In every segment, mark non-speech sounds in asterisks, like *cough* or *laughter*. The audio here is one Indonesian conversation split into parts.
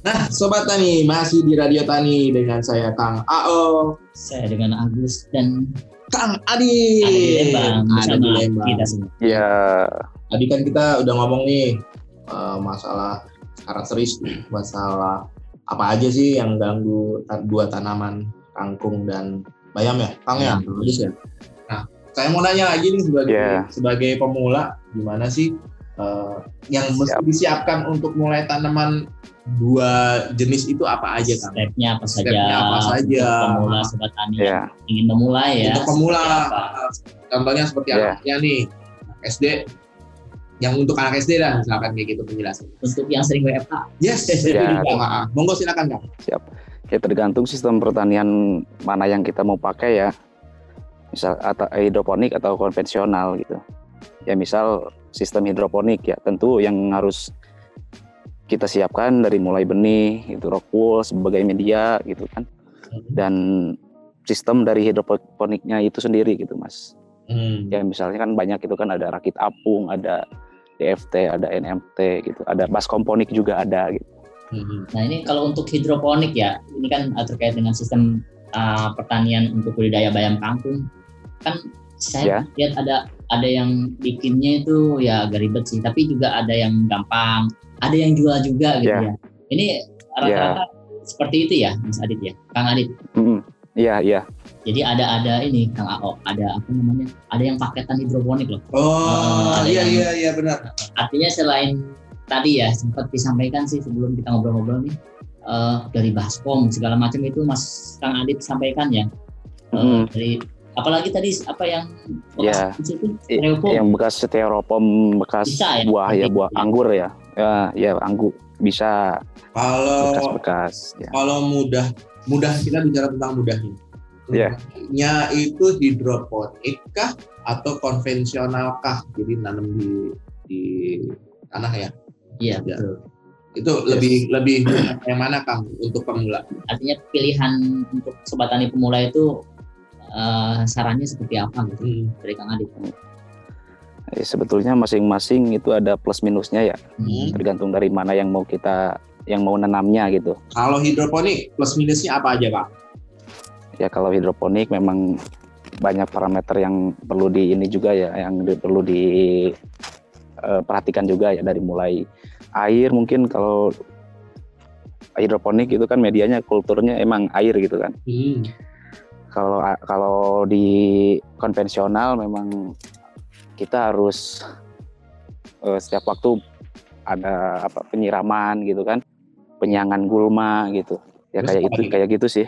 Nah, Sobat Tani, masih di Radio Tani dengan saya Kang AO. Saya dengan Agus dan Kang Adi. Adi Lembang Ada di Lembang. kita semua. Ya, Tadi kan kita udah ngomong nih eh, masalah karakteristik, masalah apa aja sih yang ganggu dua tanaman kangkung dan bayam ya, Kang ya. Agus ya. Nah, saya mau nanya lagi nih sebagai Iya. sebagai pemula, gimana sih eh, yang mesti Siap. disiapkan untuk mulai tanaman dua jenis itu apa aja, Kang? Stepnya apa saja? Stepnya apa saja? Untuk pemula sobat tani ya, yang ingin memulai ya. Untuk pemula, seperti apa? contohnya seperti Iya. anaknya nih, SD, yang untuk anak SD dah misalkan kayak gitu penjelasan. Untuk yang sering WFH. Yes, *laughs* Iya. Maaf. monggo silakan kang. ya tergantung sistem pertanian mana yang kita mau pakai ya. Misal atau hidroponik atau konvensional gitu. Ya misal sistem hidroponik ya tentu yang harus kita siapkan dari mulai benih itu rock wool sebagai media gitu kan dan sistem dari hidroponiknya itu sendiri gitu mas Hmm. ya misalnya kan banyak itu kan ada rakit apung ada DFT ada NMT gitu ada baskomponik juga ada gitu Hmm. Nah ini kalau untuk hidroponik ya, ini kan terkait dengan sistem uh, pertanian untuk budidaya bayam kangkung. Kan saya lihat ada ada yang bikinnya itu ya agak ribet sih, tapi juga ada yang gampang, ada yang jual juga gitu Ya. ya. Ini rata-rata seperti itu ya, Mas Adit ya, Kang Adit. Iya iya Jadi ada ada ini Kang Ao, ada apa namanya? Ada yang paketan hidroponik loh. Oh iya iya iya benar. Artinya selain tadi ya sempat disampaikan sih sebelum kita ngobrol-ngobrol nih eh, dari baskom segala macam itu Mas Kang Adit sampaikan ya. Eh, Mm. Dari apalagi tadi apa yang Ya. bekas itu I- Styrofoam. yang bekas styrofoam bekas Bisa ya? buah ya buah Iya. anggur ya ya ya anggur bisa Kalau bekas-bekas ya kalau mudah mudah kita bicara tentang mudahnya. Iya. Mudahnya itu hidroponik kah atau konvensional kah? Jadi nanam di di tanah ya. Iya Ya. betul. Itu lebih lebih mudah yang mana kang untuk pemula? Artinya pilihan untuk sobat tani pemula itu eh, sarannya seperti apa gitu Hmm. dari Kang Adit. Eh, sebetulnya masing-masing itu ada plus minusnya ya Hmm. tergantung dari mana yang mau kita yang mau nanamnya gitu Kalau hidroponik plus minusnya apa aja kang? ya kalau hidroponik memang banyak parameter yang perlu di ini juga ya yang di- perlu diperhatikan juga ya dari mulai air mungkin kalau hidroponik itu kan medianya kulturnya emang air gitu kan Hmm. Kalau kalau di konvensional memang kita harus eh, setiap waktu ada apa penyiraman gitu kan. Penyangan gulma gitu. Ya Terus kayak itu kayak gitu sih.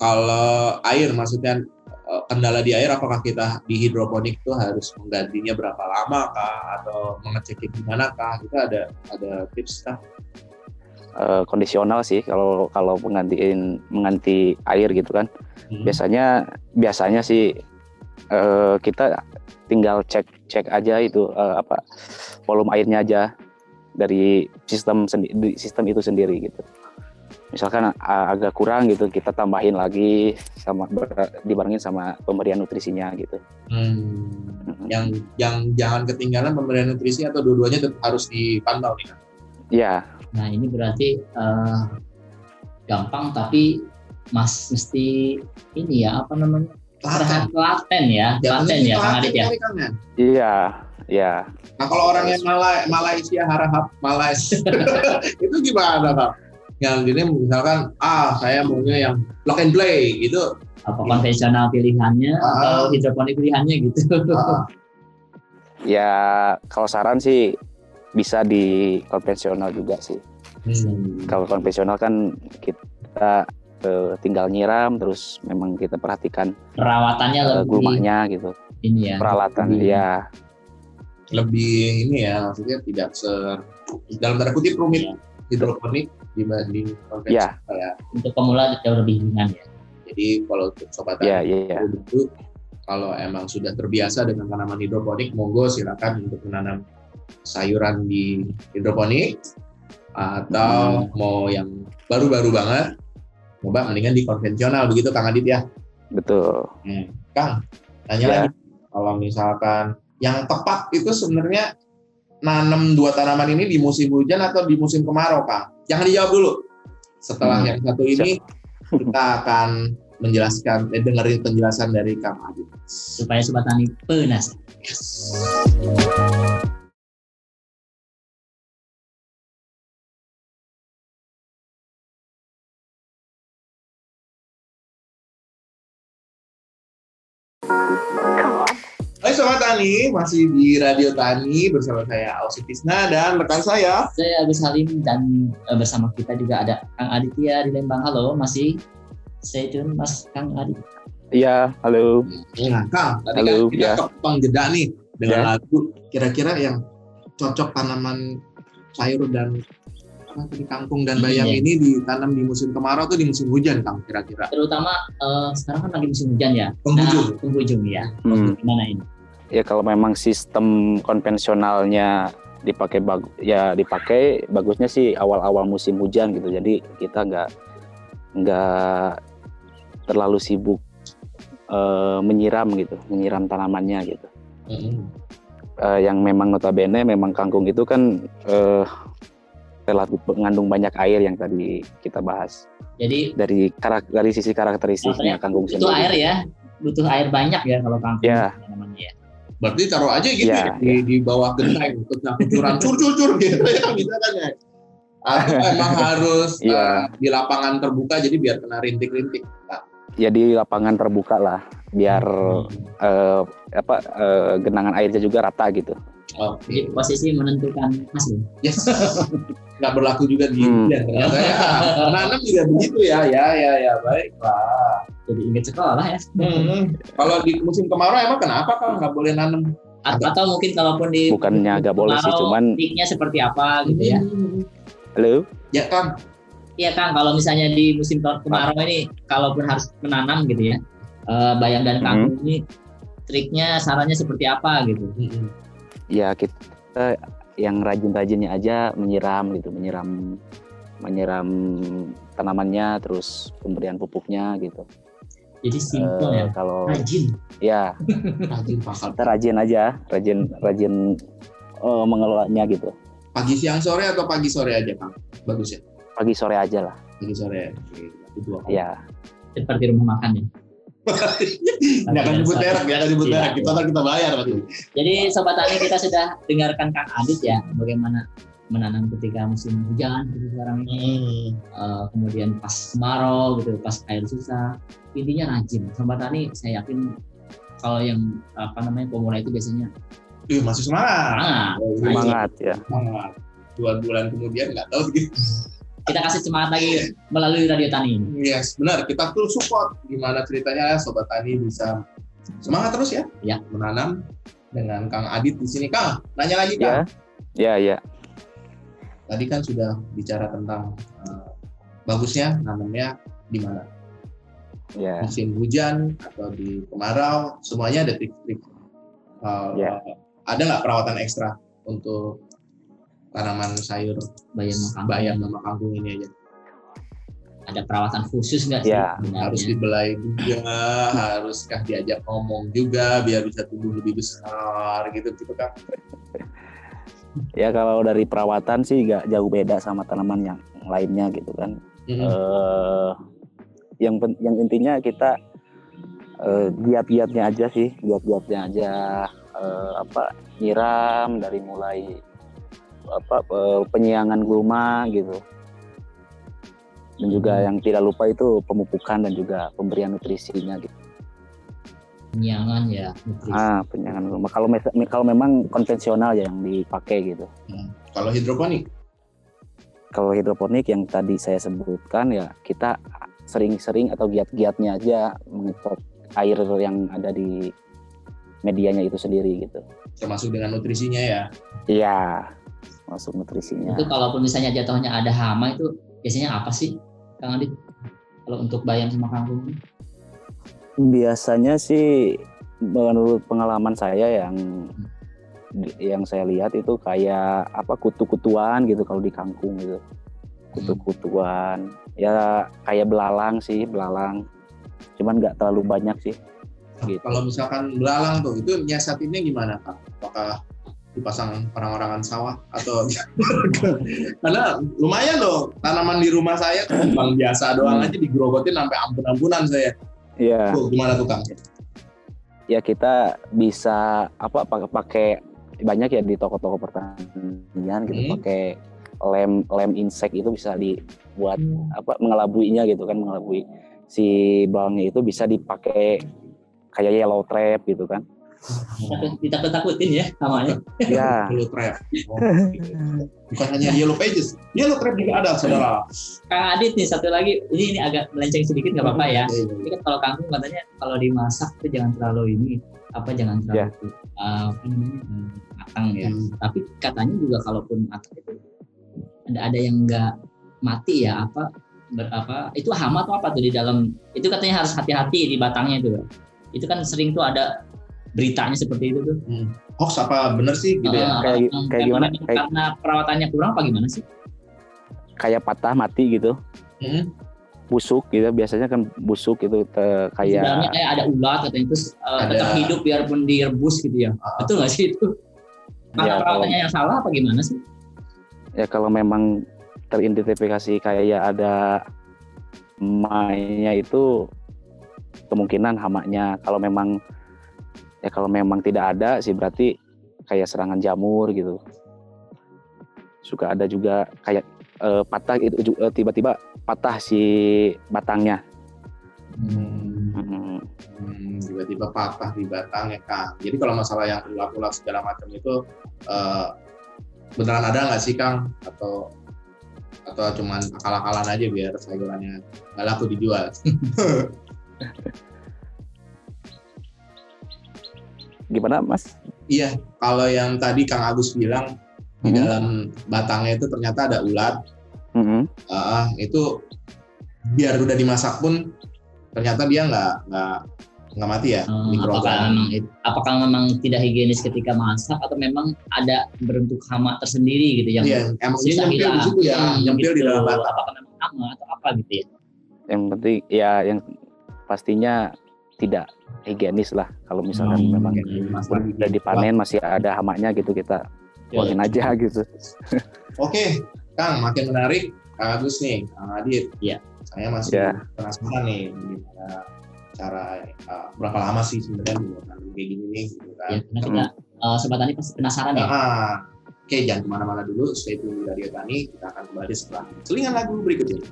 Kalau air maksudnya eh, kendala di air apakah kita di hidroponik itu harus menggantinya berapa lama kah? Atau mengeceknya gimana kah? Itu ada ada tips kah? Eh, kondisional sih kalau kalau menggantiin mengganti air gitu kan Hmm. biasanya biasanya sih eh, kita tinggal cek cek aja itu eh, apa volume airnya aja dari sistem sendi- di sistem itu sendiri gitu misalkan eh, agak kurang gitu kita tambahin lagi sama dibarengin sama pemberian nutrisinya gitu Hmm. Mm. Yang yang jangan ketinggalan pemberian nutrisi atau dua-duanya harus dipantau nih kan? ya Nah ini berarti eh, gampang tapi Mas mesti ini ya apa namanya Laten. telaten ya telaten ya Kang Adit ya. ya? iya ya Nah kalau orang yang Malay, Malaysia harahap Malaysia *laughs* itu gimana kang? Yang gini misalkan ah saya maunya yang block and play gitu. apa konvensional pilihannya Ah. atau hidroponik pilihannya gitu. Ah, ya kalau saran sih bisa di konvensional juga sih hmm. kalau konvensional kan kita eh, tinggal nyiram terus memang kita perhatikan Perawatannya eh, lebih gulmanya gitu ini ya. peralatan lebih- ya lebih ini ya maksudnya tidak se dalam tanda kutip rumit Iya. hidroponik dibanding ya konvensional ya. Untuk pemula jauh lebih ringan ya. Jadi kalau untuk sobat ya ya itu kalau emang sudah terbiasa dengan tanaman hidroponik, monggo silakan untuk menanam sayuran di hidroponik atau mau yang baru-baru banget, coba mendingan di konvensional begitu Kang Adit ya. betul Hmm. Kang, tanya Ya. lagi, kalau misalkan yang tepat itu sebenarnya nanam dua tanaman ini di musim hujan atau di musim kemarau, Kang? Jangan dijawab dulu. Setelah hmm. yang satu ini, kita *laughs* akan menjelaskan, eh, dengerin penjelasan dari Kang Adi. Supaya Sobat Tani penasaran. Yes. Hai Sobat Tani, masih di Radio Tani bersama saya Ausi Tisna dan rekan saya. Saya Agus Halim dan uh, bersama kita juga ada Kang Aditya di Lembang. Halo, masih saya tune Mas Kang Adit. Iya, halo. Ya, Kang, tadi halo, kan kita ya. topang jeda nih dengan ya. lagu kira-kira yang cocok tanaman sayur dan di kangkung dan bayam iya. ini ditanam di musim kemarau atau di musim hujan kang kira-kira? Terutama uh, sekarang kan lagi musim hujan ya. Penghujung. Nah, penghujung ya. Hmm. Gimana ini? Ya kalau memang sistem konvensionalnya dipakai bagus ya dipakai bagusnya sih awal-awal musim hujan gitu. Jadi kita nggak nggak terlalu sibuk uh, menyiram gitu, menyiram tanamannya gitu. -hmm. uh, yang memang notabene memang kangkung itu kan uh, relatif mengandung banyak air yang tadi kita bahas. Jadi dari karak dari sisi karakteristiknya kangkung itu air ya, butuh air banyak ya kalau kangkung. Ya. Namanya. Berarti taruh aja gitu ya, ya, di, ya. di bawah genteng, kucuran cur cur cur gitu ya *laughs* bisa kan ya. Atau *laughs* emang harus ya. uh, di lapangan terbuka jadi biar kena rintik-rintik. Nah. Ya di lapangan terbuka lah, biar hmm. uh, apa uh, genangan airnya juga rata gitu. Oh, jadi posisi menentukan hasil. *laughs* Yes. Nggak berlaku juga di hmm. ya, ternyata ya. Nanam juga begitu ya, ya, ya, ya, baik lah. Jadi ingat sekolah ya. Hmm. Kalau di musim kemarau emang kenapa kalau nggak boleh nanam? Atau mungkin kalaupun di bukannya nggak boleh sih, cuman peaknya seperti apa gitu ya? Halo? Ya Kang. Iya Kang, kalau misalnya di musim kemarau ini, kalaupun harus menanam gitu ya, uh, bayam dan kangkung hmm. ini triknya sarannya seperti apa gitu? Hmm ya kita yang rajin-rajinnya aja menyiram gitu menyiram menyiram tanamannya terus pemberian pupuknya gitu. Jadi simpel uh, ya kalau rajin. Ya. *laughs* Rajin kita rajin aja rajin rajin uh, mengelolanya gitu. Pagi siang sore atau pagi sore aja kang bagus ya? Pagi sore aja lah. Pagi sore. Ya. Seperti rumah makan ya Nggak akan nyebut merek, nggak akan nyebut merek. Kita kita bayar. Jadi sobat tani kita sudah dengarkan Kang Adit ya, bagaimana menanam ketika musim hujan gitu sekarang ini, hmm. uh, kemudian pas kemarau gitu, pas air susah. Intinya rajin. Sobat tani saya yakin kalau yang apa namanya pemula itu biasanya Ih, masih semangat. Semangat, semangat ya. Semangat. Dua bulan kemudian nggak tahu gitu kita kasih semangat lagi melalui Radio Tani Yes, benar. Kita tuh support gimana ceritanya Sobat Tani bisa semangat terus ya. Ya. Menanam dengan Kang Adit di sini. Kang, nanya lagi Kang. Ya, ya. ya. Tadi kan sudah bicara tentang uh, bagusnya nanamnya di mana. Ya. Musim hujan atau di kemarau, semuanya ada trik-trik. Uh, ya. Ada nggak perawatan ekstra untuk tanaman sayur bayam kangkung. bayam sama kangkung ini aja ada perawatan khusus nggak sih ya. harus dibelai juga haruskah diajak ngomong juga biar bisa tumbuh lebih besar gitu gitu kan *laughs* ya kalau dari perawatan sih nggak jauh beda sama tanaman yang lainnya gitu kan mm-hmm. uh, yang yang intinya kita uh, giat-giatnya aja sih giat-giatnya aja uh, apa nyiram dari mulai apa penyiangan gulma gitu. Dan juga hmm. yang tidak lupa itu pemupukan dan juga pemberian nutrisinya gitu. Penyiangan ya nutrisi. ah penyiangan gulma. Kalau kalau memang konvensional ya yang dipakai gitu. Hmm. kalau hidroponik? Kalau hidroponik yang tadi saya sebutkan ya kita sering-sering atau giat-giatnya aja mengecek air yang ada di medianya itu sendiri gitu. Termasuk dengan nutrisinya ya? Iya masuk nutrisinya. Itu kalaupun misalnya jatuhnya ada hama itu biasanya apa sih, Kang Adit? Kalau untuk bayam sama kangkung? Biasanya sih menurut pengalaman saya yang hmm. yang saya lihat itu kayak apa kutu-kutuan gitu kalau di kangkung gitu. Kutu-kutuan. Ya kayak belalang sih, belalang. Cuman nggak terlalu banyak sih. Gitu. Kalau misalkan belalang tuh itu nyiasatinnya gimana Kak? Apakah dipasang orang-orangan sawah atau *laughs* karena lumayan loh tanaman di rumah saya bang biasa doang hmm. aja digerogotin sampai ampun-ampunan saya. Iya. Tuh, gimana tuh Kang? Ya kita bisa apa pakai banyak ya di toko-toko pertanian gitu hmm. pakai lem lem insek itu bisa dibuat hmm. apa mengelabuinya gitu kan mengelabui si bawangnya itu bisa dipakai kayak yellow trap gitu kan *laughs* ditakut-takutin ya namanya. Ya. *laughs* Yellow Trap. *laughs* Bukan hanya Yellow Pages, Yellow Trap juga ada, saudara. Kang Adit nih satu lagi, ini ini agak melenceng sedikit nggak apa-apa ya. Iya, iya, iya. Ini kan kalau kangkung katanya kalau dimasak itu jangan terlalu ini apa jangan terlalu yeah. uh, apa namanya uh, matang ya. Hmm. Tapi katanya juga kalaupun matang itu ada ada yang nggak mati ya apa berapa itu hama atau apa tuh di dalam itu katanya harus hati-hati di batangnya itu itu kan sering tuh ada beritanya seperti itu tuh. Hmm. Hoax apa bener sih gitu uh, ya? Kayak, um, kayak gimana? Kayak, karena perawatannya kurang apa gimana sih? Kayak patah mati gitu. Hmm. Busuk gitu biasanya kan busuk itu te, kayak dalamnya kayak ada ulat atau itu uh, ada... tetap hidup biarpun direbus gitu ya. Uh, Betul nggak sih itu? Karena ya, perawatannya kalau, yang salah apa gimana sih? Ya kalau memang teridentifikasi kayak ada mainnya itu kemungkinan hamaknya kalau memang ya kalau memang tidak ada sih berarti kayak serangan jamur gitu. Suka ada juga kayak uh, patah itu uh, tiba-tiba patah si batangnya. Hmm. Hmm. Hmm, tiba-tiba patah di batangnya kang jadi kalau masalah yang ulat-ulat segala macam itu uh, beneran ada nggak sih kang? Atau atau cuman akal-akalan aja biar sayurannya nggak laku dijual *laughs* Gimana, Mas? Iya, kalau yang tadi Kang Agus bilang mm-hmm. di dalam batangnya itu ternyata ada ulat. Mm-hmm. Uh, itu biar udah dimasak pun ternyata dia nggak nggak nggak mati ya hmm, apakah memang apakah memang tidak higienis ketika masak atau memang ada bentuk hama tersendiri gitu yang iya, emang dia nyempil di situ ya hmm, nyempil gitu. di dalam batang apakah memang hama atau apa gitu ya yang penting ya yang pastinya tidak higienis lah kalau misalkan hmm, memang udah dipanen masih ada hamaknya gitu kita buangin ya. aja *laughs* gitu. Oke, Kang, makin menarik. Kang Agus nih, Kang Adit. Ya. Saya masih ya. penasaran nih gimana cara uh, berapa lama sih sebenarnya kayak gini nih gitu kan. Ya, karena kita uh, sobat tani pasti penasaran ya. Ah, Oke, jangan ke mana-mana dulu. Stay tune di Radio Tani. Kita akan kembali setelah selingan lagu berikutnya.